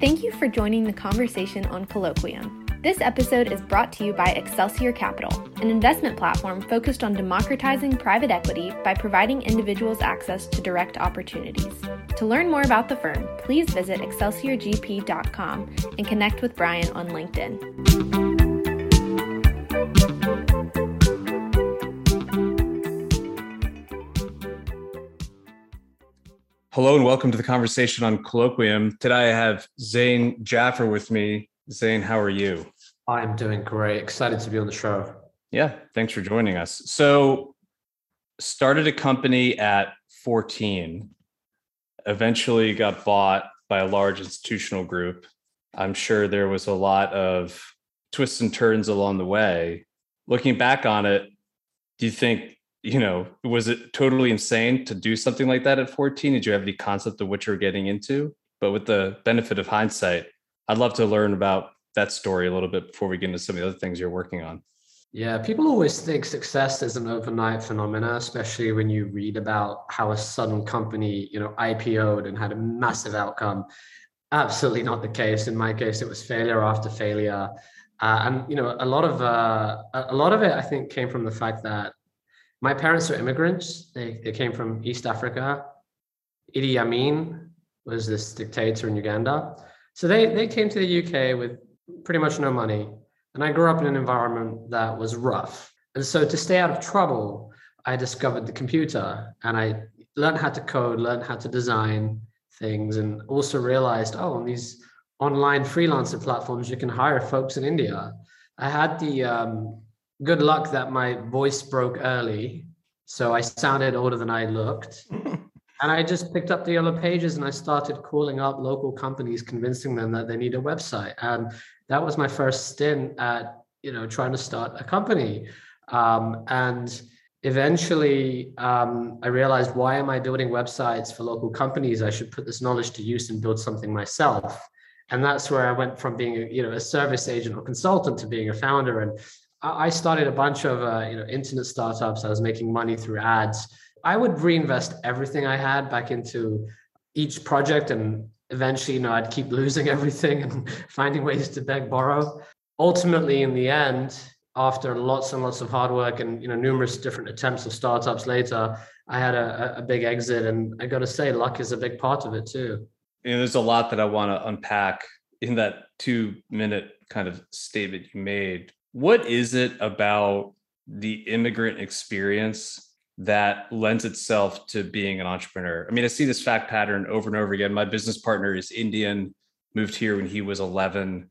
Thank you for joining the conversation on Colloquium. This episode is brought to you by Excelsior Capital, an investment platform focused on democratizing private equity by providing individuals access to direct opportunities. To learn more about the firm, please visit excelsiorgp.com and connect with Brian on LinkedIn. Hello and welcome to the conversation on Colloquium. Today I have Zain Jaffer with me. Zain, how are you? I'm doing great. Excited to be on the show. Yeah, thanks for joining us. So, started a company at 14, eventually got bought by a large institutional group. I'm sure there was a lot of twists and turns along the way. Looking back on it, do you think, you know, was it totally insane to do something like that at 14? Did you have any concept of what you were getting into? But with the benefit of hindsight, I'd love to learn about that story a little bit before we get into some of the other things you're working on. Yeah, people always think success is an overnight phenomena, especially when you read about how a sudden company, you know, IPO'd and had a massive outcome. Absolutely not the case. In my case, it was failure after failure, uh, and you know, a lot of uh, a lot of it, I think, came from the fact that my parents are immigrants. They they came from East Africa. Idi Amin was this dictator in Uganda, so they they came to the UK with pretty much no money and I grew up in an environment that was rough. And so to stay out of trouble, I discovered the computer and I learned how to code, learned how to design things, and also realized, oh, on these online freelancer platforms, you can hire folks in India. I had the um, good luck that my voice broke early. So I sounded older than I looked. and I just picked up the yellow pages and I started calling up local companies, convincing them that they need a website. And that was my first stint at you know trying to start a company um, and eventually um, i realized why am i building websites for local companies i should put this knowledge to use and build something myself and that's where i went from being a, you know a service agent or consultant to being a founder and i started a bunch of uh, you know internet startups i was making money through ads i would reinvest everything i had back into each project and eventually, you know, I'd keep losing everything and finding ways to beg, borrow. Ultimately, in the end, after lots and lots of hard work and you know numerous different attempts of startups later, I had a, a big exit, and I got to say, luck is a big part of it too. You know, there's a lot that I want to unpack in that two minute kind of statement you made. What is it about the immigrant experience that lends itself to being an entrepreneur. I mean, I see this fact pattern over and over again. My business partner is Indian, moved here when he was 11.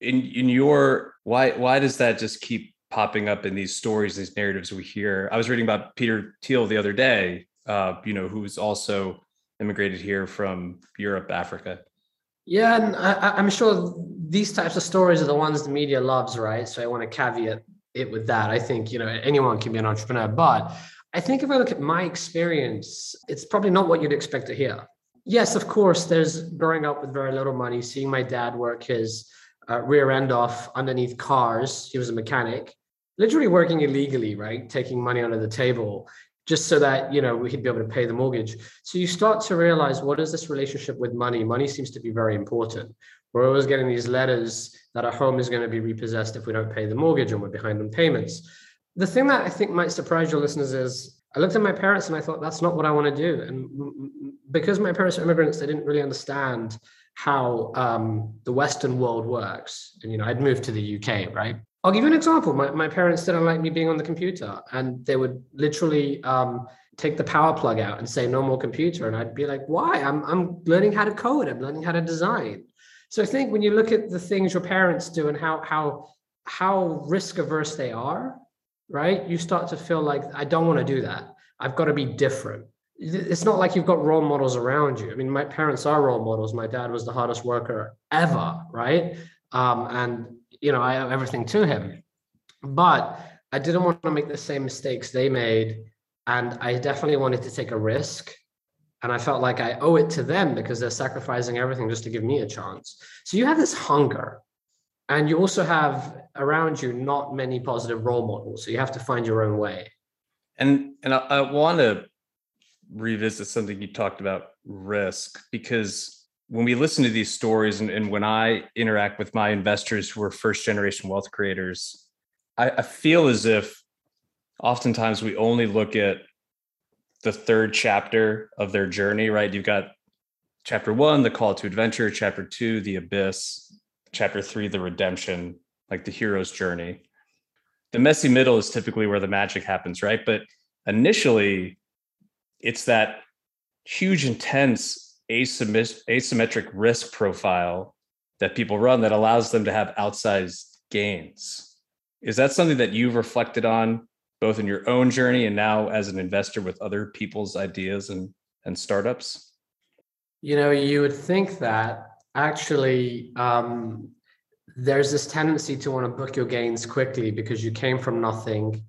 In in your why why does that just keep popping up in these stories, these narratives we hear? I was reading about Peter Thiel the other day, uh, you know, who's also immigrated here from Europe, Africa. Yeah, and I, I'm sure these types of stories are the ones the media loves, right? So I want to caveat it with that. I think, you know, anyone can be an entrepreneur, but I think if I look at my experience, it's probably not what you'd expect to hear. Yes, of course, there's growing up with very little money, seeing my dad work his uh, rear end off underneath cars. He was a mechanic, literally working illegally, right? Taking money under the table just so that you know we could be able to pay the mortgage. So you start to realize what is this relationship with money? Money seems to be very important. We're always getting these letters that our home is going to be repossessed if we don't pay the mortgage and we're behind on payments. The thing that i think might surprise your listeners is i looked at my parents and i thought that's not what i want to do. And because my parents are immigrants they didn't really understand how um, the western world works. And you know i'd moved to the uk right I'll give you an example. My, my parents didn't like me being on the computer, and they would literally um, take the power plug out and say, no more computer. And I'd be like, why? I'm, I'm learning how to code, I'm learning how to design. So I think when you look at the things your parents do and how, how, how risk averse they are, right? You start to feel like, I don't want to do that. I've got to be different. It's not like you've got role models around you. I mean, my parents are role models. My dad was the hardest worker ever, right? Um, and you know, I owe everything to him. But I didn't want to make the same mistakes they made. And I definitely wanted to take a risk. And I felt like I owe it to them because they're sacrificing everything just to give me a chance. So you have this hunger. And you also have around you not many positive role models. So you have to find your own way. And and I, I want to revisit something you talked about risk because when we listen to these stories and, and when I interact with my investors who are first generation wealth creators, I, I feel as if oftentimes we only look at the third chapter of their journey, right? You've got chapter one, the call to adventure, chapter two, the abyss, chapter three, the redemption, like the hero's journey. The messy middle is typically where the magic happens, right? But initially, it's that huge, intense asymmetric risk profile that people run that allows them to have outsized gains. Is that something that you've reflected on both in your own journey and now as an investor with other people's ideas and, and startups? You know, you would think that actually um, there's this tendency to want to book your gains quickly because you came from nothing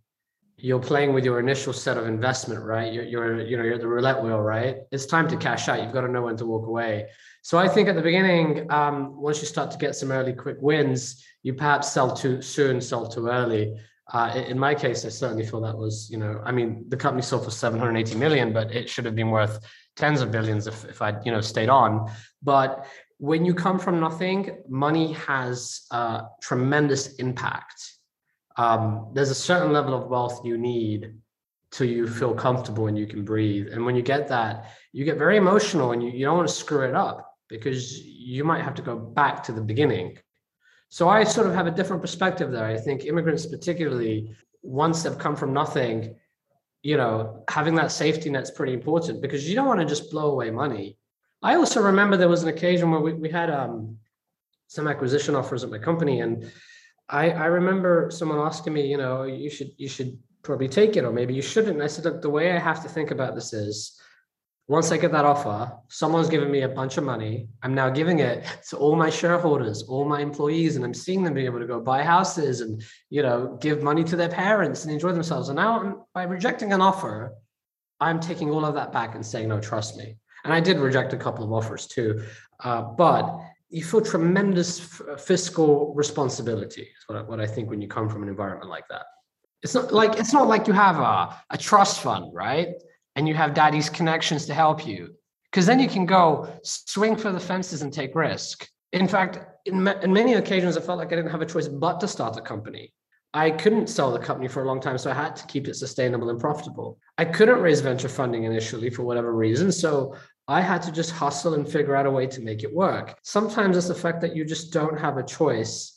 you're playing with your initial set of investment, right? You're, you're, you know, you're the roulette wheel, right? It's time to cash out. You've got to know when to walk away. So I think at the beginning, um, once you start to get some early quick wins, you perhaps sell too soon, sell too early. Uh, in my case, I certainly feel that was, you know, I mean, the company sold for 780 million, but it should have been worth tens of billions if, if I'd, you know, stayed on. But when you come from nothing, money has uh, tremendous impact um, there's a certain level of wealth you need till you feel comfortable and you can breathe. And when you get that, you get very emotional and you, you don't want to screw it up because you might have to go back to the beginning. So I sort of have a different perspective there. I think immigrants, particularly once they've come from nothing, you know, having that safety net's pretty important because you don't want to just blow away money. I also remember there was an occasion where we, we had um, some acquisition offers at my company and I, I remember someone asking me, you know, you should you should probably take it or maybe you shouldn't. And I said, look, the way I have to think about this is once I get that offer, someone's given me a bunch of money. I'm now giving it to all my shareholders, all my employees, and I'm seeing them be able to go buy houses and you know give money to their parents and enjoy themselves. And now I'm, by rejecting an offer, I'm taking all of that back and saying, no, trust me. And I did reject a couple of offers too, uh, but you feel tremendous f- uh, fiscal responsibility. Is what I, what I think when you come from an environment like that. It's not like it's not like you have a, a trust fund, right? And you have daddy's connections to help you, because then you can go swing for the fences and take risk. In fact, in, ma- in many occasions, I felt like I didn't have a choice but to start a company. I couldn't sell the company for a long time, so I had to keep it sustainable and profitable. I couldn't raise venture funding initially for whatever reason, so I had to just hustle and figure out a way to make it work. Sometimes it's the fact that you just don't have a choice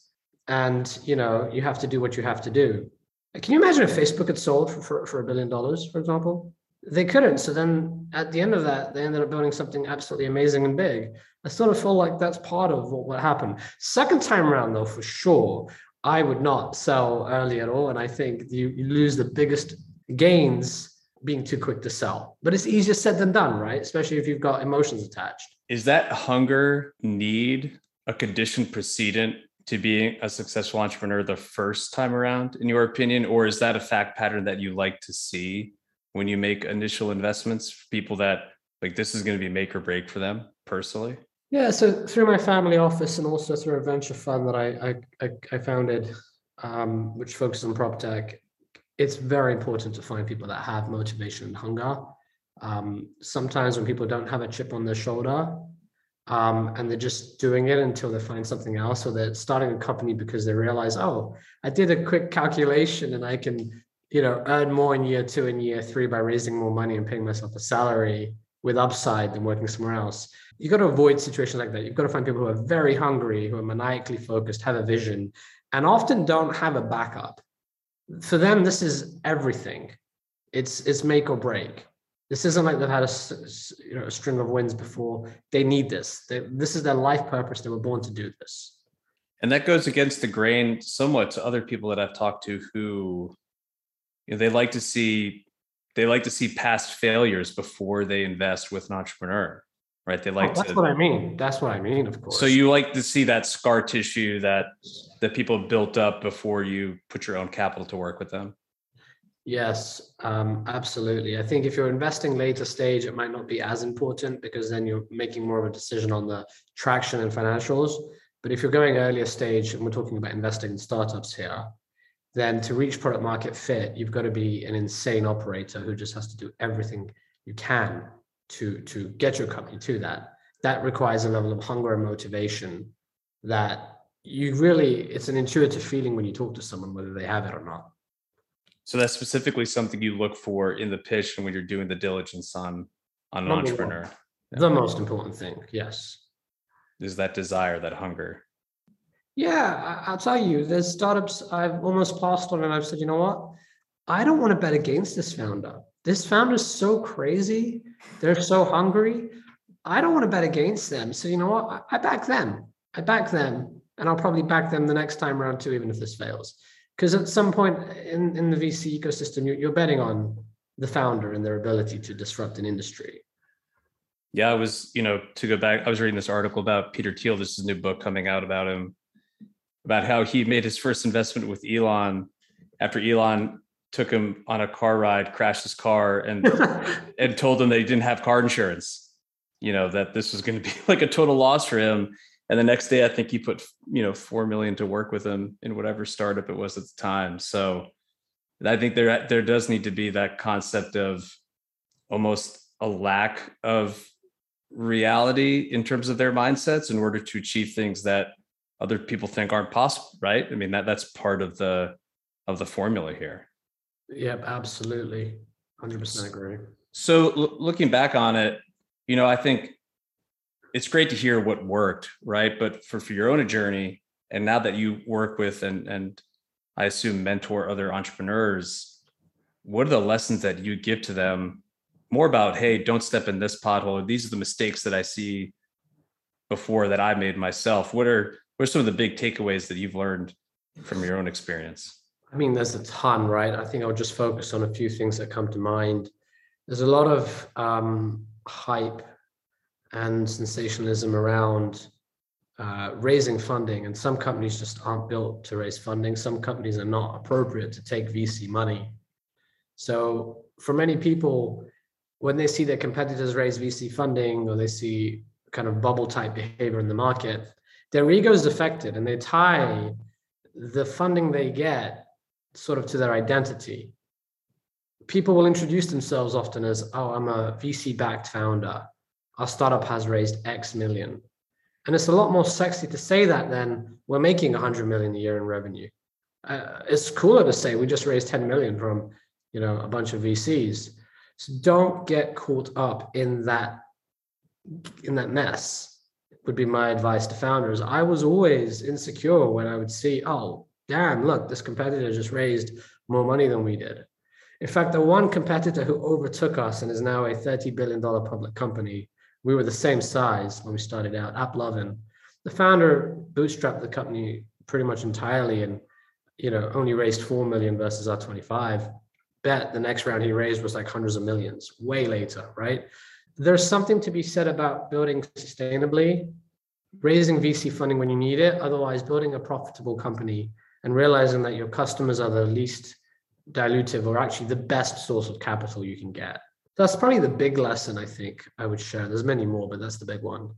and you know you have to do what you have to do. Can you imagine if Facebook had sold for, for, for a billion dollars, for example? They couldn't. So then at the end of that, they ended up building something absolutely amazing and big. I sort of feel like that's part of what, what happened. Second time around, though, for sure, I would not sell early at all. And I think you, you lose the biggest gains being too quick to sell. But it's easier said than done, right? Especially if you've got emotions attached. Is that hunger need a condition precedent to being a successful entrepreneur the first time around, in your opinion? Or is that a fact pattern that you like to see when you make initial investments for people that like this is going to be make or break for them personally? Yeah, so through my family office and also through a venture fund that I I, I founded, um, which focuses on prop tech, it's very important to find people that have motivation and hunger. Um, sometimes when people don't have a chip on their shoulder, um, and they're just doing it until they find something else, or they're starting a company because they realize, oh, I did a quick calculation and I can, you know, earn more in year two and year three by raising more money and paying myself a salary with upside than working somewhere else. You've got to avoid situations like that. You've got to find people who are very hungry, who are maniacally focused, have a vision, and often don't have a backup. For them, this is everything. It's it's make or break. This isn't like they've had a you know a string of wins before. They need this. They, this is their life purpose. They were born to do this. And that goes against the grain somewhat to other people that I've talked to who you know, they like to see they like to see past failures before they invest with an entrepreneur right they oh, like oh, that's to, what i mean that's what i mean of course so you like to see that scar tissue that that people built up before you put your own capital to work with them? Yes um, absolutely. I think if you're investing later stage it might not be as important because then you're making more of a decision on the traction and financials. But if you're going earlier stage and we're talking about investing in startups here then to reach product market fit, you've got to be an insane operator who just has to do everything you can to to get your company to that. That requires a level of hunger and motivation that you really it's an intuitive feeling when you talk to someone whether they have it or not. So that's specifically something you look for in the pitch and when you're doing the diligence on on an Number entrepreneur. The most important thing, yes. Is that desire, that hunger. Yeah, I'll tell you, there's startups I've almost passed on and I've said, you know what? I don't want to bet against this founder. This founder is so crazy. They're so hungry. I don't want to bet against them. So, you know what? I back them. I back them. And I'll probably back them the next time around too, even if this fails. Because at some point in, in the VC ecosystem, you're, you're betting on the founder and their ability to disrupt an industry. Yeah, I was, you know, to go back, I was reading this article about Peter Thiel. This is a new book coming out about him about how he made his first investment with Elon after Elon took him on a car ride, crashed his car, and and told him that he didn't have car insurance. You know that this was going to be like a total loss for him. And the next day, I think he put you know four million to work with him in whatever startup it was at the time. So I think there there does need to be that concept of almost a lack of reality in terms of their mindsets in order to achieve things that other people think aren't possible right? I mean that that's part of the of the formula here. Yep absolutely. 100% agree. So l- looking back on it you know i think it's great to hear what worked right but for for your own journey and now that you work with and and i assume mentor other entrepreneurs what are the lessons that you give to them more about hey don't step in this pothole these are the mistakes that i see before that i made myself what are what are some of the big takeaways that you've learned from your own experience? I mean, there's a ton, right? I think I'll just focus on a few things that come to mind. There's a lot of um, hype and sensationalism around uh, raising funding, and some companies just aren't built to raise funding. Some companies are not appropriate to take VC money. So, for many people, when they see their competitors raise VC funding or they see kind of bubble type behavior in the market, their ego is affected and they tie the funding they get sort of to their identity. People will introduce themselves often as, oh, I'm a VC backed founder. Our startup has raised X million. And it's a lot more sexy to say that than we're making 100 million a year in revenue. Uh, it's cooler to say we just raised 10 million from you know a bunch of VCs. So don't get caught up in that in that mess would be my advice to founders. I was always insecure when I would see, oh, damn, look, this competitor just raised more money than we did. In fact, the one competitor who overtook us and is now a $30 billion public company, we were the same size when we started out, AppLovin. The founder bootstrapped the company pretty much entirely and you know only raised 4 million versus our 25 bet the next round he raised was like hundreds of millions way later right there's something to be said about building sustainably raising VC funding when you need it, otherwise building a profitable company and realizing that your customers are the least dilutive or actually the best source of capital you can get. That's probably the big lesson I think I would share. There's many more, but that's the big one.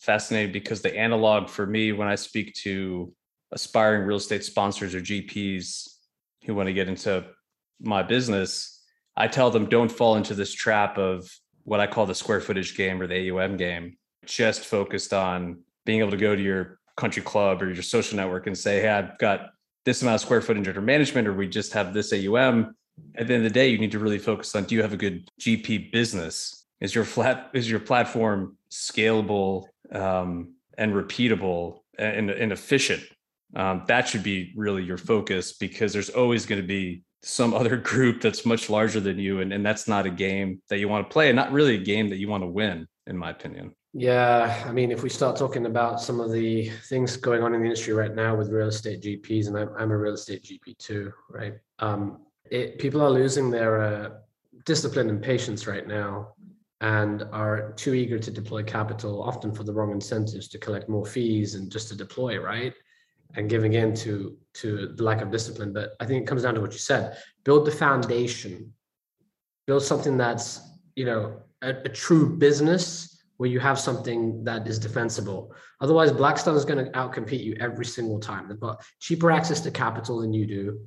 Fascinating because the analog for me when I speak to aspiring real estate sponsors or GPs who want to get into my business, I tell them don't fall into this trap of what I call the square footage game or the AUM game, just focused on being able to go to your country club or your social network and say, Hey, I've got this amount of square footage under management, or we just have this AUM. At the end of the day, you need to really focus on do you have a good GP business? Is your flat is your platform scalable um, and repeatable and, and efficient? Um, that should be really your focus because there's always going to be some other group that's much larger than you and, and that's not a game that you want to play and not really a game that you want to win in my opinion yeah i mean if we start talking about some of the things going on in the industry right now with real estate gps and i'm, I'm a real estate gp too right um, it, people are losing their uh, discipline and patience right now and are too eager to deploy capital often for the wrong incentives to collect more fees and just to deploy right and giving in to to the lack of discipline. But I think it comes down to what you said: build the foundation, build something that's you know a, a true business where you have something that is defensible. Otherwise, Blackstone is going to outcompete you every single time. They've got cheaper access to capital than you do.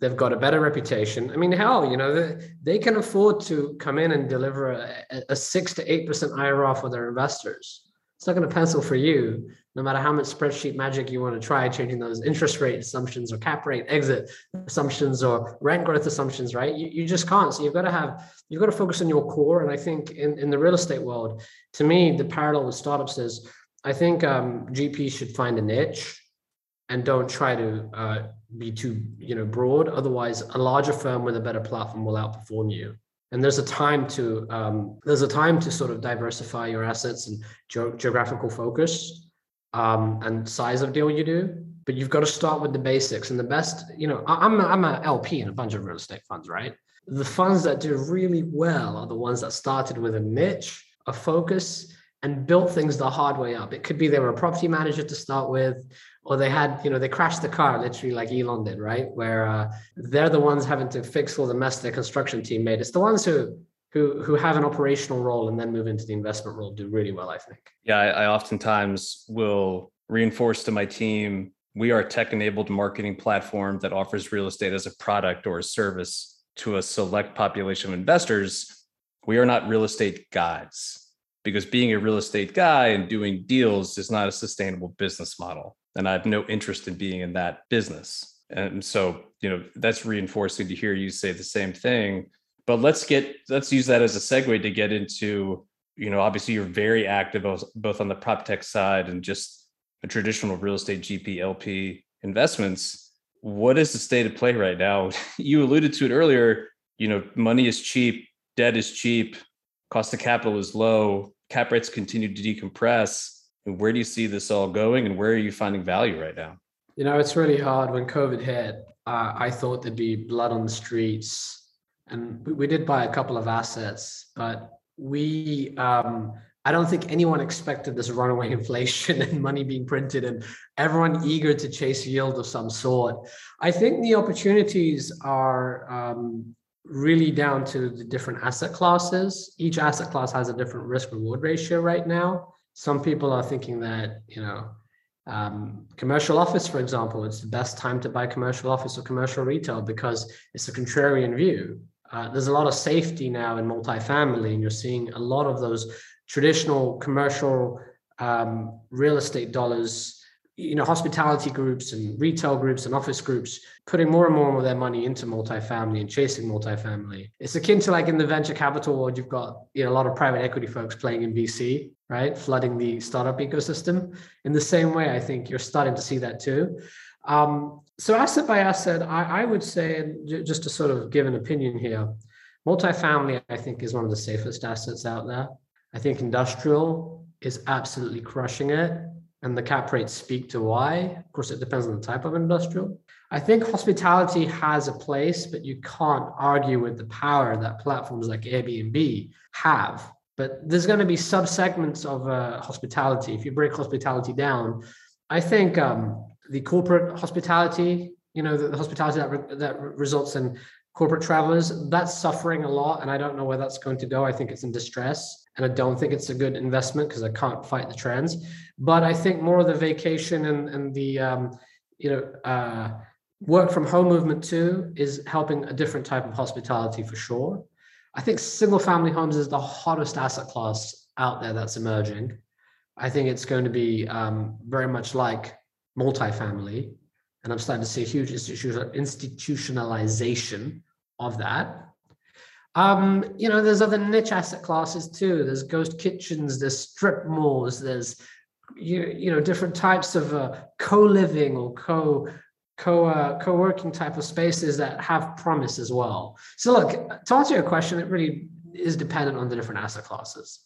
They've got a better reputation. I mean, hell, you know, they, they can afford to come in and deliver a, a six to eight percent IRR for their investors. It's not going to pencil for you, no matter how much spreadsheet magic you want to try changing those interest rate assumptions or cap rate exit assumptions or rent growth assumptions, right? You, you just can't. So you've got to have, you've got to focus on your core. And I think in, in the real estate world, to me, the parallel with startups is I think um, GPs should find a niche and don't try to uh, be too, you know, broad. Otherwise, a larger firm with a better platform will outperform you. And there's a time to um, there's a time to sort of diversify your assets and ge- geographical focus um, and size of deal you do. But you've got to start with the basics and the best you know i'm a, i'm a lp in a bunch of real estate funds right? The funds that do really well are the ones that started with a niche a focus and built things the hard way up. It could be they were a property manager to start with, or they had, you know, they crashed the car literally like Elon did, right? Where uh, they're the ones having to fix all the mess their construction team made. It's the ones who who who have an operational role and then move into the investment role do really well, I think. Yeah, I, I oftentimes will reinforce to my team we are a tech enabled marketing platform that offers real estate as a product or a service to a select population of investors. We are not real estate guides because being a real estate guy and doing deals is not a sustainable business model. And I have no interest in being in that business. And so, you know, that's reinforcing to hear you say the same thing. But let's get, let's use that as a segue to get into, you know, obviously you're very active both on the prop tech side and just a traditional real estate GP LP investments. What is the state of play right now? You alluded to it earlier. You know, money is cheap, debt is cheap, cost of capital is low, cap rates continue to decompress. And where do you see this all going and where are you finding value right now? You know, it's really hard. When COVID hit, uh, I thought there'd be blood on the streets. And we, we did buy a couple of assets, but we, um, I don't think anyone expected this runaway inflation and money being printed and everyone eager to chase yield of some sort. I think the opportunities are um, really down to the different asset classes. Each asset class has a different risk reward ratio right now. Some people are thinking that, you know, um, commercial office, for example, it's the best time to buy commercial office or commercial retail because it's a contrarian view. Uh, there's a lot of safety now in multifamily, and you're seeing a lot of those traditional commercial um, real estate dollars you know hospitality groups and retail groups and office groups putting more and more of their money into multifamily and chasing multifamily. It's akin to like in the venture capital world you've got you know a lot of private equity folks playing in vc right? Flooding the startup ecosystem. In the same way i think you're starting to see that too. Um, so asset by asset I, I would say just to sort of give an opinion here multifamily i think is one of the safest assets out there. I think industrial is absolutely crushing it and the cap rates speak to why. Of course, it depends on the type of industrial. I think hospitality has a place, but you can't argue with the power that platforms like Airbnb have but there's going to be subsegments of uh, hospitality. If you break hospitality down, I think um, the corporate hospitality, you know, the, the hospitality that re- that results in corporate travelers, that's suffering a lot, and I don't know where that's going to go. I think it's in distress, and I don't think it's a good investment because I can't fight the trends. But I think more of the vacation and and the um, you know. Uh, work from home movement too is helping a different type of hospitality for sure. I think single family homes is the hottest asset class out there that's emerging. I think it's going to be um, very much like multifamily. And I'm starting to see a huge institutionalization of that. Um, you know, there's other niche asset classes too. There's ghost kitchens, there's strip malls, there's you, you know different types of uh, co-living or co co uh, co-working type of spaces that have promise as well. So look, to answer your question, it really is dependent on the different asset classes.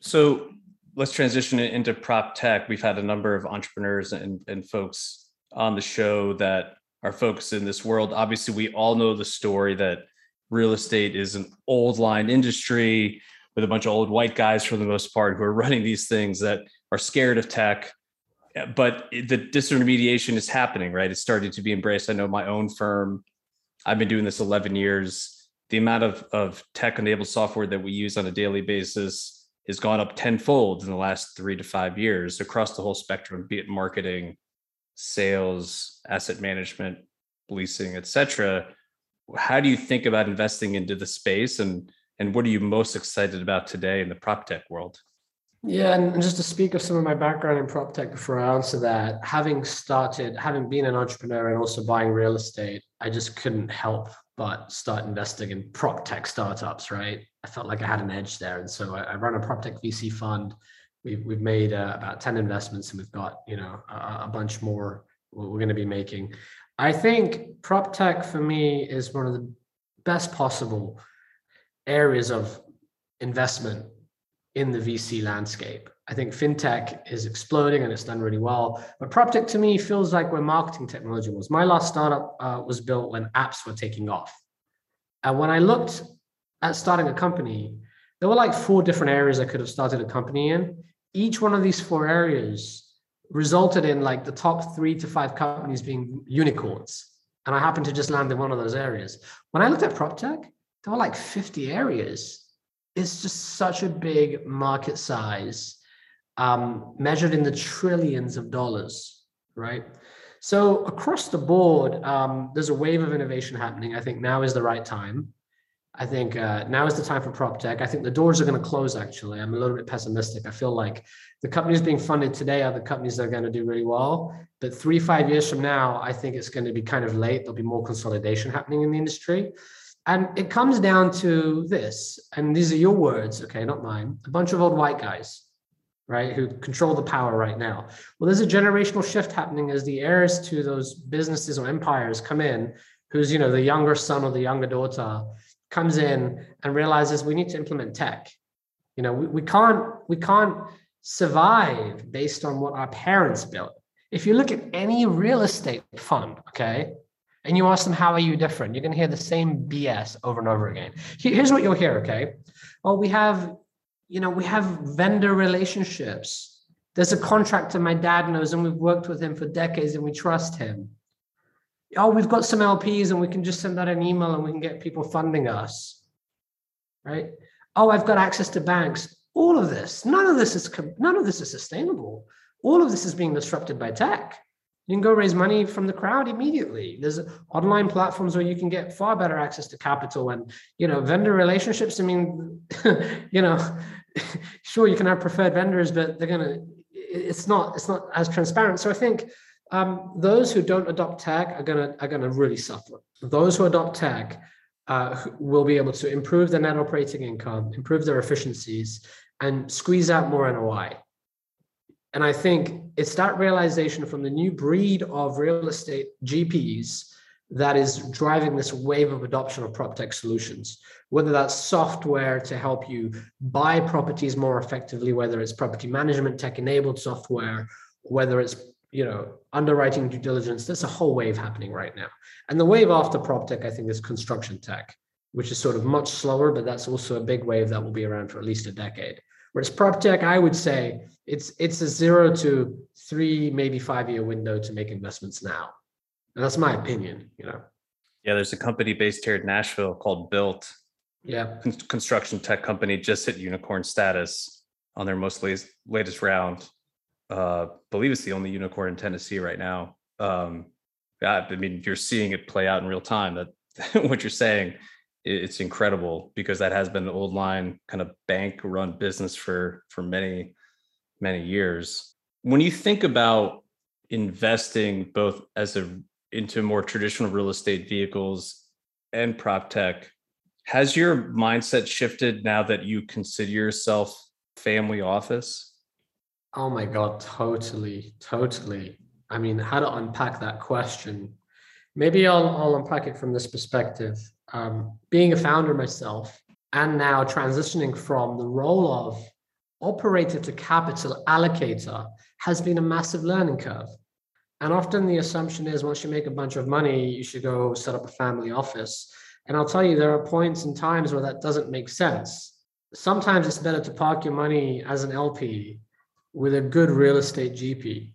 So let's transition into prop tech. We've had a number of entrepreneurs and, and folks on the show that are focus in this world. Obviously, we all know the story that real estate is an old line industry with a bunch of old white guys for the most part who are running these things that are scared of tech but the disintermediation is happening, right? It's starting to be embraced. I know my own firm, I've been doing this 11 years. The amount of, of tech enabled software that we use on a daily basis has gone up tenfold in the last three to five years across the whole spectrum, be it marketing, sales, asset management, leasing, etc. How do you think about investing into the space and and what are you most excited about today in the prop tech world? Yeah, and just to speak of some of my background in prop tech before I answer that, having started, having been an entrepreneur and also buying real estate, I just couldn't help but start investing in prop tech startups, right? I felt like I had an edge there. And so I, I run a prop tech VC fund. We've, we've made uh, about 10 investments and we've got, you know, a, a bunch more we're going to be making. I think prop tech for me is one of the best possible areas of investment in the VC landscape. I think fintech is exploding and it's done really well. But prop tech to me feels like where marketing technology was. My last startup uh, was built when apps were taking off. And when I looked at starting a company, there were like four different areas I could have started a company in. Each one of these four areas resulted in like the top three to five companies being unicorns. And I happened to just land in one of those areas. When I looked at PropTech, there were like 50 areas it's just such a big market size um, measured in the trillions of dollars, right? So across the board, um, there's a wave of innovation happening. I think now is the right time. I think uh, now is the time for prop tech. I think the doors are going to close. Actually, I'm a little bit pessimistic. I feel like the companies being funded today are the companies that are going to do really well. But three, five years from now, I think it's going to be kind of late. There'll be more consolidation happening in the industry. And it comes down to this, and these are your words, okay, not mine. A bunch of old white guys, right, who control the power right now. Well, there's a generational shift happening as the heirs to those businesses or empires come in, who's, you know, the younger son or the younger daughter comes in and realizes we need to implement tech. You know, we, we can't we can't survive based on what our parents built. If you look at any real estate fund, okay, and you ask them, how are you different? You're going to hear the same BS over and over again. Here's what you'll hear, okay? Oh, we have, you know, we have vendor relationships. There's a contractor my dad knows, and we've worked with him for decades and we trust him. Oh, we've got some LPs and we can just send out an email and we can get people funding us. Right? Oh, I've got access to banks. All of this, none of this is none of this is sustainable. All of this is being disrupted by tech you can go raise money from the crowd immediately there's online platforms where you can get far better access to capital and you know vendor relationships i mean you know sure you can have preferred vendors but they're to it's not it's not as transparent so i think um, those who don't adopt tech are going to are to really suffer. Those who adopt tech uh, will be able to improve their net operating income improve their efficiencies and squeeze out more NOI and I think it's that realization from the new breed of real estate GPs that is driving this wave of adoption of prop tech solutions, whether that's software to help you buy properties more effectively, whether it's property management tech enabled software, whether it's you know underwriting due diligence. There's a whole wave happening right now. And the wave after prop tech, I think, is construction tech. which is sort of much slower, but that's also a big wave that will be around for at least a decade. Whereas prop tech, I would say it's it's a zero to three, maybe five year window to make investments now. And that's my opinion, you know. Yeah, there's a company based here in Nashville called Built. Yeah. Construction tech company just hit unicorn status on their most latest, latest round. Uh, believe it's the only unicorn in Tennessee right now. Um, I mean, you're seeing it play out in real time. That what you're saying, it's incredible because that has been the old line kind of bank run business for for many many years. When you think about investing both as a into more traditional real estate vehicles and prop tech, has your mindset shifted now that you consider yourself family office? Oh my God, totally, totally. I mean, how to unpack that question? Maybe I'll, I'll unpack it from this perspective. Um, being a founder myself, and now transitioning from the role of operator to capital allocator has been a massive learning curve. And often the assumption is once you make a bunch of money, you should go set up a family office. And I'll tell you, there are points and times where that doesn't make sense. Sometimes it's better to park your money as an LP with a good real estate GP.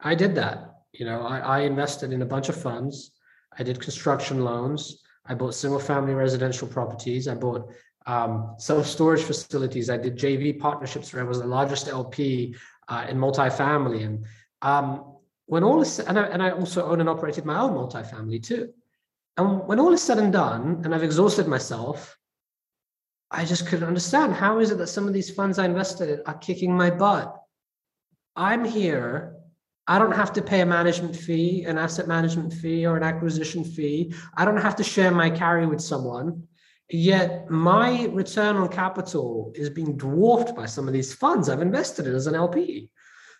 I did that. You know, I, I invested in a bunch of funds. I did construction loans. I bought single family residential properties. I bought um, self storage facilities. I did JV partnerships where I was the largest LP uh, in multifamily. And um, when all is, and I, and I also own and operated my own multifamily too. And when all is said and done, and I've exhausted myself, I just couldn't understand how is it that some of these funds I invested in are kicking my butt. I'm here. I don't have to pay a management fee, an asset management fee, or an acquisition fee. I don't have to share my carry with someone. Yet my return on capital is being dwarfed by some of these funds I've invested in as an LP.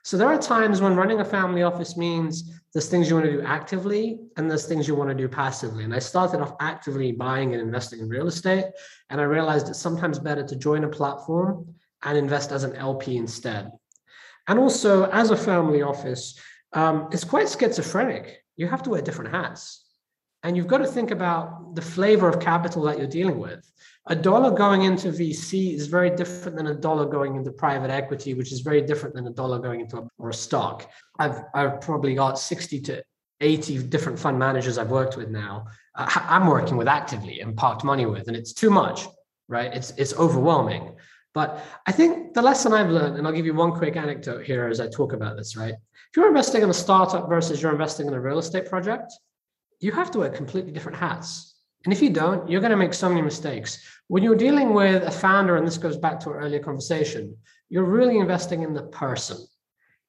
So there are times when running a family office means there's things you want to do actively and there's things you want to do passively. And I started off actively buying and investing in real estate. And I realized it's sometimes better to join a platform and invest as an LP instead. And also, as a family office, um, it's quite schizophrenic. You have to wear different hats. And you've got to think about the flavor of capital that you're dealing with. A dollar going into VC is very different than a dollar going into private equity, which is very different than a dollar going into a, or a stock. I've, I've probably got 60 to 80 different fund managers I've worked with now. Uh, I'm working with actively and parked money with, and it's too much, right? It's, it's overwhelming. But I think the lesson I've learned, and I'll give you one quick anecdote here as I talk about this, right? If you're investing in a startup versus you're investing in a real estate project, you have to wear completely different hats. And if you don't, you're going to make so many mistakes. When you're dealing with a founder, and this goes back to our earlier conversation, you're really investing in the person.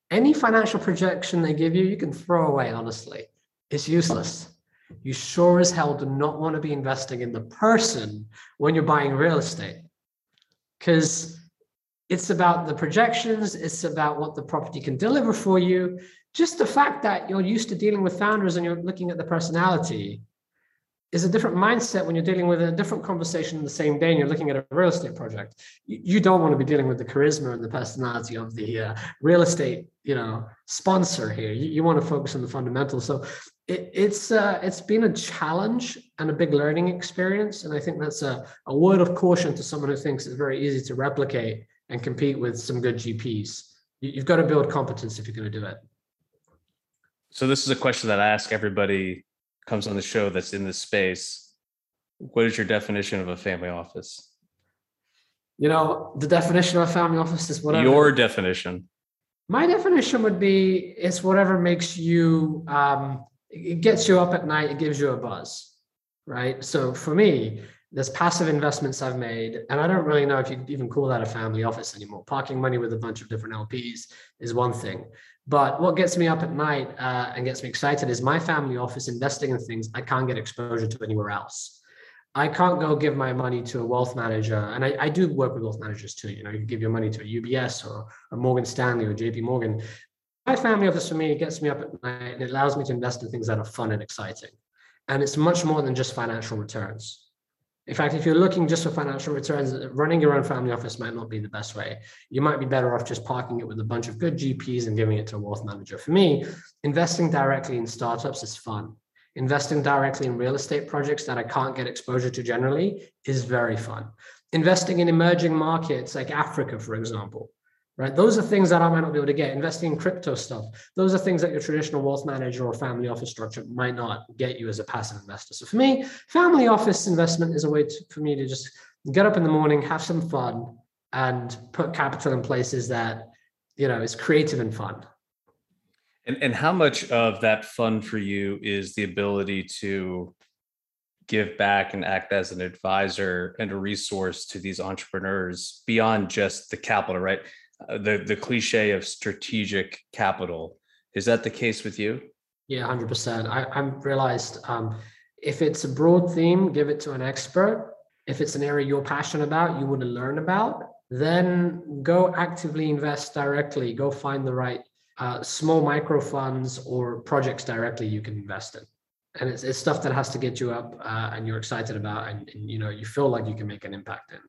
Any financial projection they give you, you can throw away, honestly. It's useless. You sure as hell do not want to be investing in the person when you're buying real estate because it's about the projections, it's about what the property can deliver for you. Just the fact that you're used to dealing with founders and you're looking at the personality is a different mindset when you're dealing with a different conversation in the same day and you're looking at a real estate project. You don't want to be dealing with the charisma and the personality of the uh, real estate, you know, sponsor here. You, you, want to focus on the fundamentals. So it, it's uh, it's been a challenge and a big learning experience, and I think that's a, a word of caution to someone who thinks it's very easy to replicate and compete with some good GPs. You, you've got to build competence if you're going to do it. So this is a question that I ask everybody comes on the show that's in this space, what is your definition of a family office? You know, the definition of a family office is whatever. Your definition. My definition would be it's whatever makes you, um, it gets you up at night, it gives you a buzz, right? So for me, there's passive investments I've made, and I don't really know if you'd even call that a family office anymore. Parking money with a bunch of different LPs is one thing. But what gets me up at night uh, and gets me excited is my family office investing in things I can't get exposure to anywhere else. I can't go give my money to a wealth manager, and I, I do work with wealth managers too. You know, you give your money to a UBS or a Morgan Stanley or JP Morgan. My family office for me gets me up at night and it allows me to invest in things that are fun and exciting. And it's much more than just financial returns. In fact, if you're looking just for financial returns, running your own family office might not be the best way. You might be better off just parking it with a bunch of good GPs and giving it to a wealth manager. For me, investing directly in startups is fun. investing directly in real estate projects that I can't get exposure to generally is very fun. Investing in emerging markets like Africa, for example, right? Those are things that I might not be able to get. Investing in crypto stuff, those are things that your traditional wealth manager or family office structure might not get you as a passive investor. So for me, family office investment is a way to, for me to just get up in the morning, have some fun, and put capital in places that you know is creative and fun. And and how much of that fun for you is the ability to give back and act as an advisor and a resource to these entrepreneurs beyond just the capital, right? Uh, the the cliche of strategic capital. Is that the case with you? Yeah, hundred percent. I I realized um, if it's a broad theme, give it to an expert. If it's an area you're passionate about, you want to learn about, then go actively invest directly. Go find the right uh, small micro funds or projects directly you can invest in. And it's, it's stuff that has to get you up uh, and you're excited about and, and you know you feel like you can make an impact in.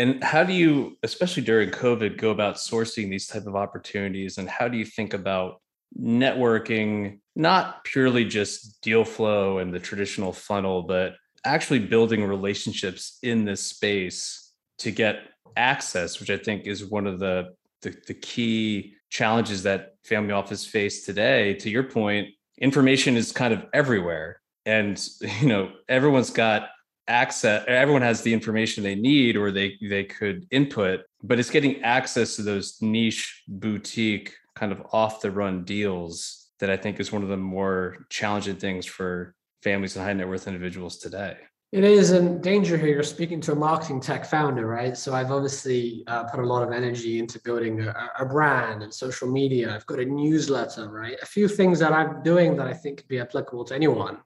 And how do you, especially during COVID, go about sourcing these type of opportunities? And how do you think about networking, not purely just deal flow and the traditional funnel, but actually building relationships in this space to get access, which I think is one of the, the, the key challenges that family office face today. To your point, information is kind of everywhere. And you know, everyone's got access everyone has the information they need or they they could input but it's getting access to those niche boutique kind of off the run deals that i think is one of the more challenging things for families and high net worth individuals today. It is a danger here. You're speaking to a marketing tech founder right? So i've obviously uh, put a lot of energy into building a, a brand and social media. I've got a newsletter right? A few things that i'm doing that i think could be applicable to anyone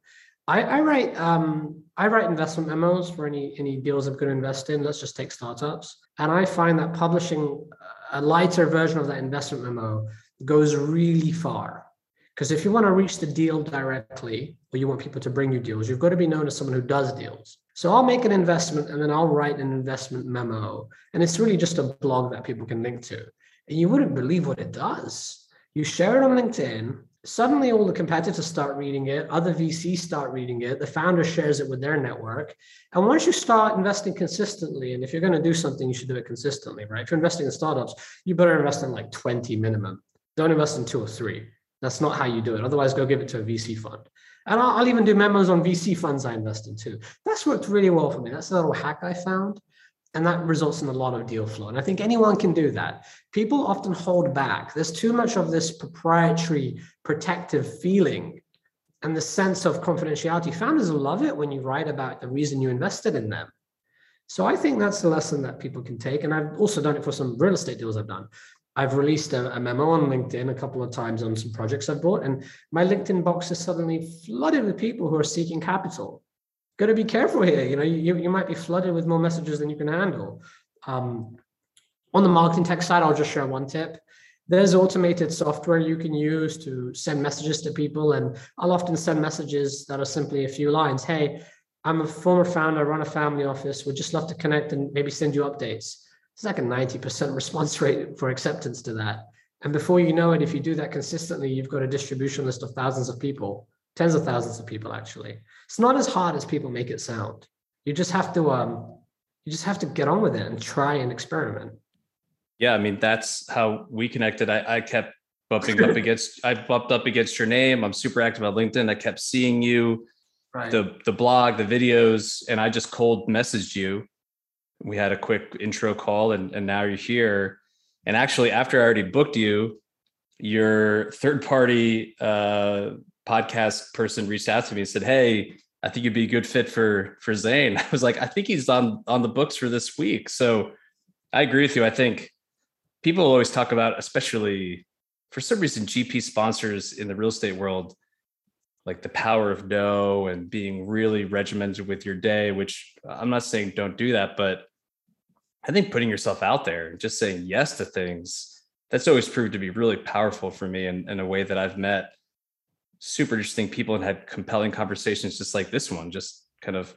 I, I write um, I write investment memos for any any deals I'm going to invest in. Let's just take startups, and I find that publishing a lighter version of that investment memo goes really far. Because if you want to reach the deal directly, or you want people to bring you deals, you've got to be known as someone who does deals. So I'll make an investment and then I'll write an investment memo, and it's really just a blog that people can link to. And you wouldn't believe what it does. You share it on LinkedIn, suddenly all the competitors start reading it other vcs start reading it the founder shares it with their network. And once you start investing consistently and if you're going to do something you should do it consistently right? If you're investing in startups you better invest in like 20 minimum. Don't invest in two or three. That's not how you do it. Otherwise go give it to a vc fund. And I'll, I'll even do memos on vc funds i invest in too. That's worked really well for me. That's a little hack i found and that results in a lot of deal flow. And I think anyone can do that. People often hold back. There's too much of this proprietary, protective feeling and the sense of confidentiality. Founders love it when you write about the reason you invested in them. So I think that's a lesson that people can take. And I've also done it for some real estate deals I've done. I've released a, a, memo on LinkedIn a couple of times on some projects I've bought, and my LinkedIn box is suddenly flooded with people who are seeking capital got to be careful here. You know, you, you might be flooded with more messages than you can handle. Um, on the marketing tech side, I'll just share one tip. There's automated software you can use to send messages to people. And I'll often send messages that are simply a few lines. Hey, I'm a former founder, I run a family office, would just love to connect and maybe send you updates. It's like a 90% response rate for acceptance to that. And before you know it, if you do that consistently, you've got a distribution list of thousands of people tens of thousands of people actually. It's not as hard as people make it sound. You just have to um, you just have to get on with it and try and experiment. Yeah, I mean that's how we connected. I, I kept bumping up against I bumped up against your name. I'm super active on LinkedIn. I kept seeing you, right. the the blog, the videos, and I just cold messaged you. We had a quick intro call and, and now you're here. And actually, after I already booked you, your third party uh, podcast person reached out to me and said, "Hey, I think you'd be a good fit for for Zain." I was like, "I think he's on on the books for this week." So I agree with you. I think people always talk about, especially for some reason, GP sponsors in the real estate world, like the power of no and being really regimented with your day. Which I'm not saying don't do that, but I think putting yourself out there and just saying yes to things that's always proved to be really powerful for me in, in a way that I've met super interesting people and had compelling conversations just like this one just kind of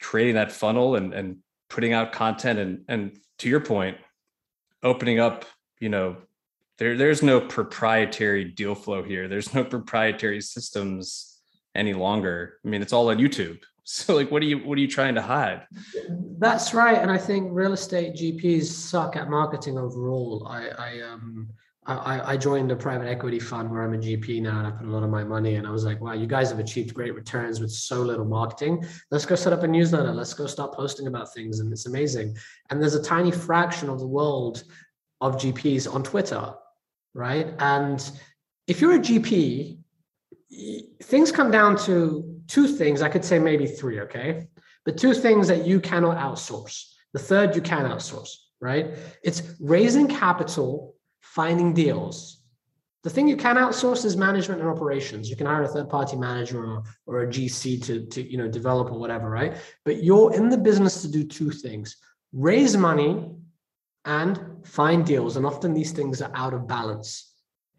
creating that funnel and and putting out content and and to your point opening up you know there there's no proprietary deal flow here there's no proprietary systems any longer. I mean, it's all on YouTube. So like what are you what are you trying to hide? That's right. And I think real estate GPs suck at marketing overall. I, I um I, I joined a private equity fund where I'm a GP now and I put a lot of my money and I was like, wow, you guys have achieved great returns with so little marketing. Let's go set up a newsletter. Let's go start posting about things. And it's amazing. And there's a tiny fraction of the world of GPs on Twitter, right? And if you're a GP, things come down to two things. I could say maybe three, okay? But two things that you cannot outsource. The third you can outsource, right? It's raising capital finding deals. The thing you can outsource is management and operations. You can hire a third party manager or, or a GC to, to you know develop or whatever, right? But you're in the business to do two things: raise money and find deals. And often these things are out of balance.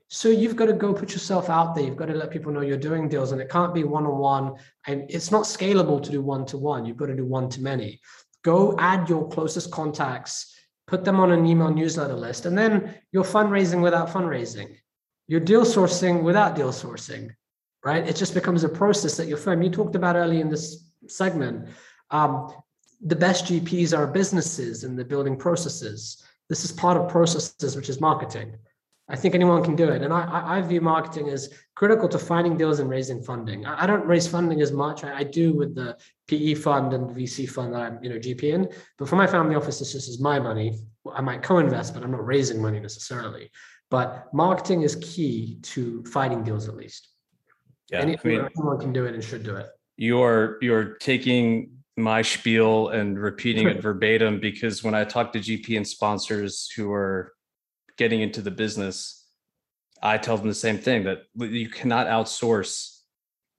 So you've got to go put yourself out there. You've got to let people know you're doing deals, and it can't be one on one. And it's not scalable to do one to one. You've got to do one to many. Go add your closest contacts put them on an email newsletter list, and then you're fundraising without fundraising. You're deal sourcing without deal sourcing, right? It just becomes a process that your firm, you talked about early in this segment. Um, the best GPs are businesses and the building processes. This is part of processes, which is marketing. I think anyone can do it. And I, I view marketing as critical to finding deals and raising funding. I, don't raise funding as much. I, I, do with the PE fund and VC fund that I'm, you know, GP in. But for my family office, this just is my money. I might co-invest, but I'm not raising money necessarily. But marketing is key to finding deals at least. Yeah, Any, I mean, anyone can do it and should do it. You're you're taking my spiel and repeating it verbatim because when I talk to GP and sponsors who are getting into the business, I tell them the same thing that you cannot outsource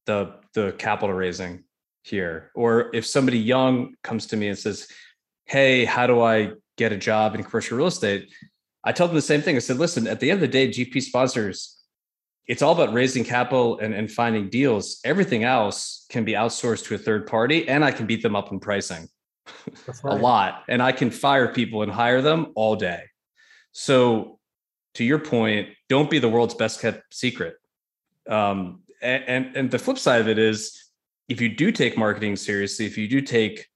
the the capital raising here. Or if somebody young comes to me and says, "Hey, how do I get a job in commercial real estate?" I tell them the same thing. I said, "Listen, at the end of the day, GP sponsors, it's all about raising capital and, and finding deals. Everything else can be outsourced to a third party, and I can beat them up in pricing." Right. a lot and i can fire people and hire them all day so, to your point, don't be the world's best kept secret. Um, and, and and the flip side of it is, if you do take marketing seriously, if you do take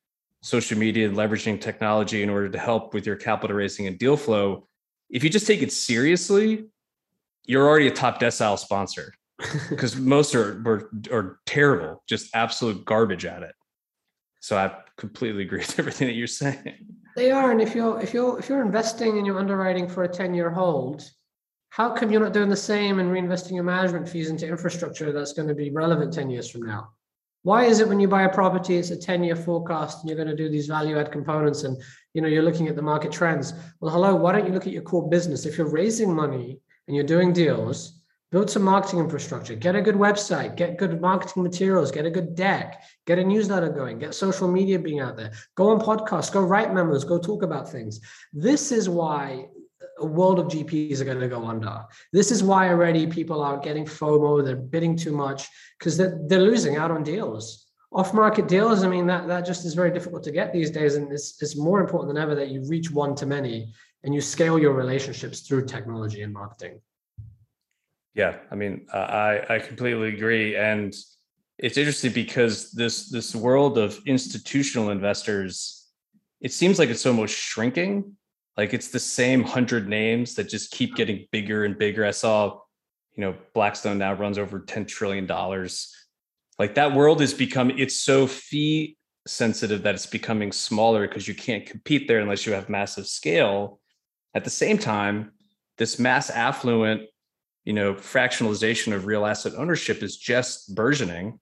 social media and leveraging technology in order to help with your capital raising and deal flow, if you just take it seriously, you're already a top decile sponsor because most are, are are terrible, just absolute garbage at it. So I completely agree with everything that you're saying. They are, and if you're if you're if you're investing and you're underwriting for a ten year hold, how come you're not doing the same and reinvesting your management fees into infrastructure that's going to be relevant ten years from now? Why is it when you buy a property, it's a ten year forecast and you're going to do these value add components and you know you're looking at the market trends? Well, hello, why don't you look at your core business? If you're raising money and you're doing deals, build some marketing infrastructure. Get a good website. Get good marketing materials. Get a good deck. Get a newsletter going. Get social media being out there. Go on podcasts. Go write memos. Go talk about things. This is why a world of gps are going to go under. This is why already people are getting fomo. They're bidding too much because they're, they're losing out on deals. Off market deals i mean that, that just is very difficult to get these days and it's, it's more important than ever that you reach one to many and you scale your relationships through technology and marketing yeah, I mean, I I completely agree, and it's interesting because this this world of institutional investors, it seems like it's almost shrinking. Like it's the same hundred names that just keep getting bigger and bigger. I saw, you know, Blackstone now runs over ten trillion dollars. Like that world is becoming. It's so fee sensitive that it's becoming smaller because you can't compete there unless you have massive scale. At the same time, this mass affluent you know, fractionalization of real asset ownership is just burgeoning.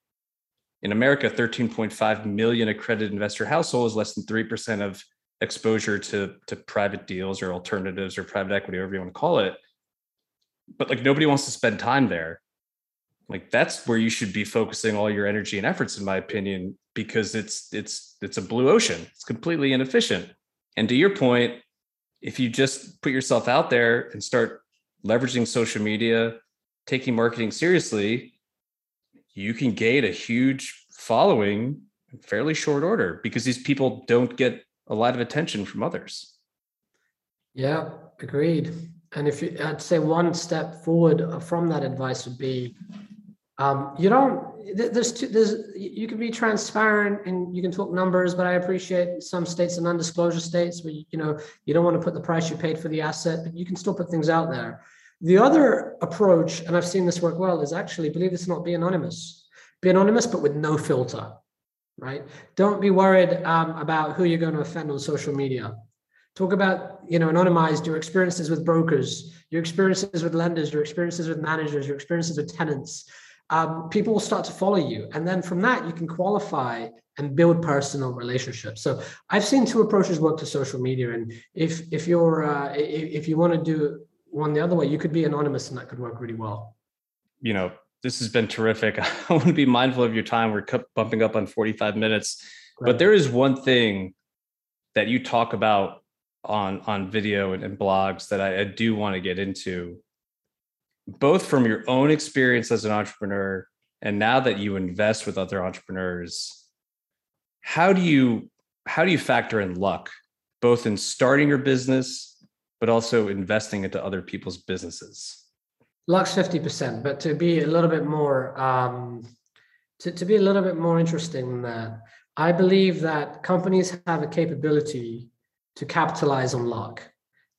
In America, 13.5 million accredited investor households, less than 3% of exposure to, to private deals or alternatives or private equity, whatever you want to call it. But like nobody wants to spend time there. Like that's where you should be focusing all your energy and efforts, in my opinion, because it's it's it's a blue ocean. It's completely inefficient. And to your point, if you just put yourself out there and start leveraging social media, taking marketing seriously, you can gain a huge following in fairly short order because these people don't get a lot of attention from others. Yeah, agreed. And if you, I'd say one step forward from that advice would be Um, you don't. There's two, there's you can be transparent and you can talk numbers, but I appreciate some states and non-disclosure states where you, you know you don't want to put the price you paid for the asset, but you can still put things out there. The other approach, and I've seen this work well, is actually believe this or not, be anonymous. Be anonymous, but with no filter, right? Don't be worried um, about who you're going to offend on social media. Talk about, you know, anonymized your experiences with brokers, your experiences with lenders, your experiences with managers, your experiences with tenants um, people will start to follow you. And then from that, you can qualify and build personal relationships. So I've seen two approaches work to social media. And if if you're uh, if, if you want to do one the other way, you could be anonymous and that could work really well. You know, this has been terrific. I want to be mindful of your time. We're bumping up on 45 minutes. Right. But there is one thing that you talk about on on video and, and blogs that I, I do want to get into both from your own experience as an entrepreneur and now that you invest with other entrepreneurs how do you how do you factor in luck both in starting your business but also investing into other people's businesses. Luck's 50% but to be a little bit more um, to, to be a little bit more interesting than that i believe that companies have a capability to capitalize on luck.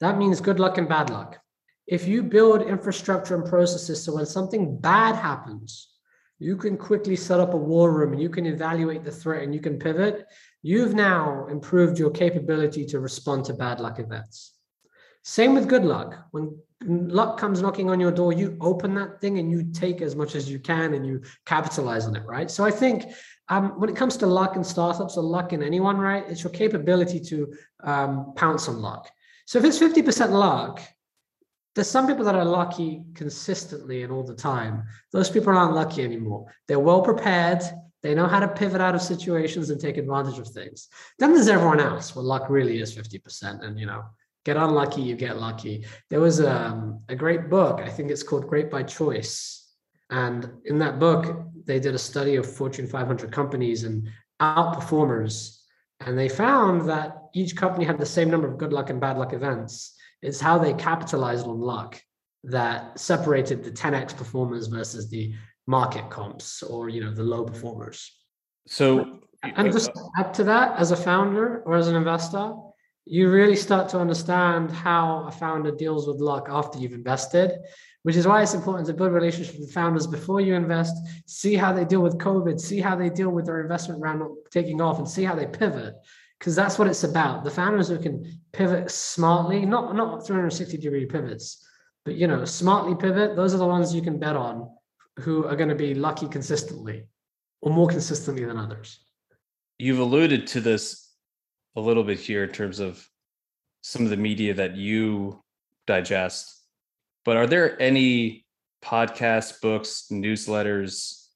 That means good luck and bad luck. If you build infrastructure and processes so when something bad happens, you can quickly set up a war room and you can evaluate the threat and you can pivot, you've now improved your capability to respond to bad luck events. Same with good luck. When luck comes knocking on your door, you open that thing and you take as much as you can and you capitalize on it, right? So I think um, when it comes to luck in startups or luck in anyone, right, it's your capability to um, pounce on luck. So if it's 50% luck, there's some people that are lucky consistently and all the time. Those people aren't lucky anymore. They're well prepared. They know how to pivot out of situations and take advantage of things. Then there's everyone else where luck really is 50%. And, you know, get unlucky, you get lucky. There was a, um, a great book, I think it's called Great by Choice. And in that book, they did a study of Fortune 500 companies and outperformers. And they found that each company had the same number of good luck and bad luck events it's how they capitalized on luck that separated the 10x performers versus the market comps or you know the low performers. So and just add to that as a founder or as an investor, you really start to understand how a founder deals with luck after you've invested, which is why it's important to build relationships with founders before you invest, see how they deal with COVID, see how they deal with their investment round taking off, and see how they pivot because that's what it's about. The founders who can pivot smartly, not not 360 degree pivots, but you know, smartly pivot. Those are the ones you can bet on, who are going to be lucky consistently, or more consistently than others. You've alluded to this a little bit here in terms of some of the media that you digest, but are there any podcasts, books, newsletters,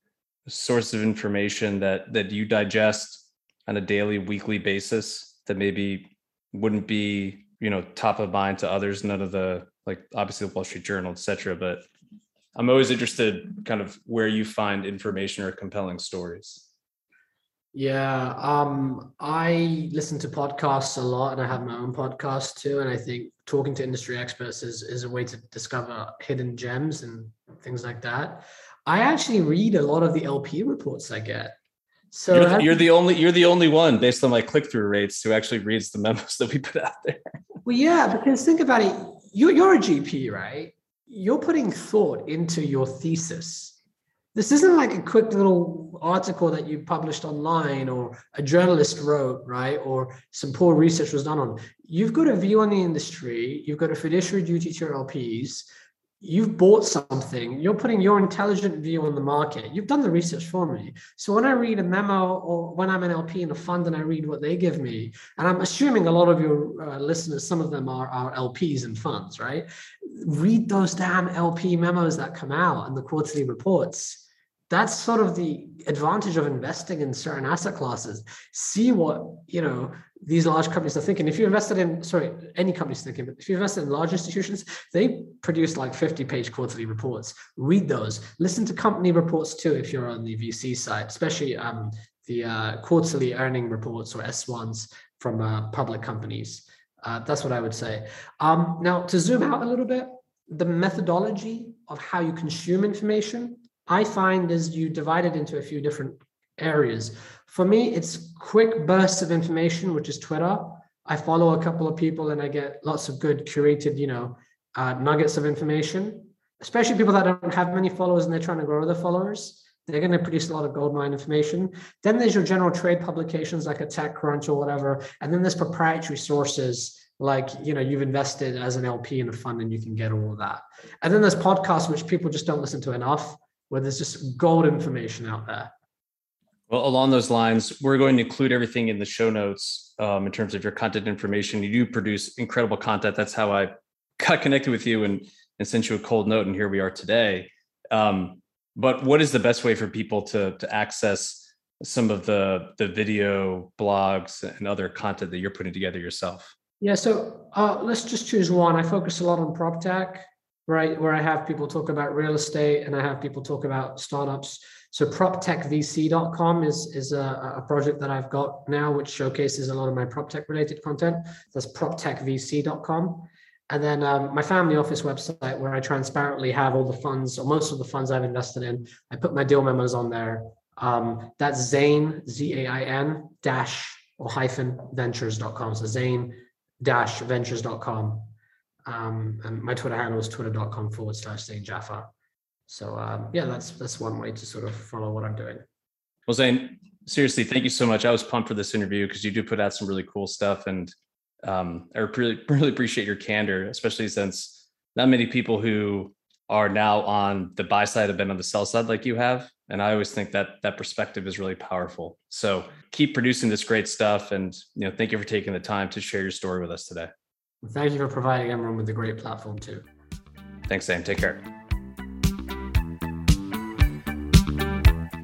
source of information that that you digest on a daily, weekly basis that maybe wouldn't be, you know, top of mind to others, none of the like obviously the Wall Street Journal, et cetera. But I'm always interested kind of where you find information or compelling stories. Yeah, um, I listen to podcasts a lot, and I have my own podcast too. And I think talking to industry experts is is a way to discover hidden gems and things like that. I actually read a lot of the LP reports I get. So you're the, you're the, only you're the only one based on my click through rates who actually reads the memos that we put out there. Well, yeah, because think about it. You're, you're a GP, right? You're putting thought into your thesis. This isn't like a quick little article that you published online or a journalist wrote, right? Or some poor research was done on. You've got a view on the industry. You've got a fiduciary duty to your LPs you've bought something, you're putting your intelligent view on the market. You've done the research for me. So when I read a memo or when I'm an LP in a fund and I read what they give me, and I'm assuming a lot of your uh, listeners, some of them are, are LPs and funds, right? Read those damn LP memos that come out and the quarterly reports. That's sort of the advantage of investing in certain asset classes. See what, you know, these large companies are thinking. If you invested in, sorry, any company's thinking, but if you invested in large institutions, they produce like 50 page quarterly reports. Read those. Listen to company reports too if you're on the VC side, especially um, the uh, quarterly earning reports or S1s from uh, public companies. Uh, that's what I would say. Um, now, to zoom out a little bit, the methodology of how you consume information I find is you divide it into a few different areas. For me, it's quick bursts of information, which is Twitter. I follow a couple of people and I get lots of good curated, you know, uh, nuggets of information, especially people that don't have many followers and they're trying to grow their followers. They're going to produce a lot of goldmine information. Then there's your general trade publications like a TechCrunch or whatever. And then there's proprietary sources like, you know, you've invested as an LP in a fund and you can get all of that. And then there's podcasts, which people just don't listen to enough, where there's just gold information out there. Well, along those lines, we're going to include everything in the show notes um, in terms of your content information. You do produce incredible content. That's how I got connected with you and, and sent you a cold note. And here we are today. Um, but what is the best way for people to, to access some of the, the video blogs and other content that you're putting together yourself? Yeah, so uh, let's just choose one. I focus a lot on prop tech, right? Where I have people talk about real estate and I have people talk about startups. So proptechvc.com is, is a, a project that I've got now, which showcases a lot of my prop tech related content. That's proptechvc.com. And then um, my family office website, where I transparently have all the funds, or most of the funds I've invested in. I put my deal memos on there. Um, that's Zain, Z A I N, dash or hyphen ventures.com. So Zain dash ventures.com. Um, and my Twitter handle is twitter.com forward slash Zain Jaffer. So um, yeah, that's that's one way to sort of follow what I'm doing. Well, Zain, seriously, thank you so much. I was pumped for this interview because you do put out some really cool stuff, and um, I really really appreciate your candor, especially since not many people who are now on the buy side have been on the sell side like you have, and I always think that that perspective is really powerful. So keep producing this great stuff, and you know, thank you for taking the time to share your story with us today. Thank you for providing everyone with a great platform too. Thanks, Sam. Take care.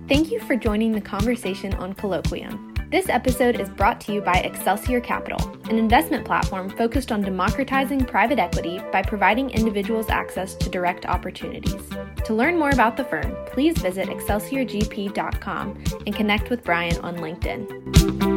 Thank you for joining the conversation on Colloquium. This episode is brought to you by Excelsior Capital, an investment platform focused on democratizing private equity by providing individuals access to direct opportunities. To learn more about the firm, please visit excelsiorgp.com and connect with Brian on LinkedIn.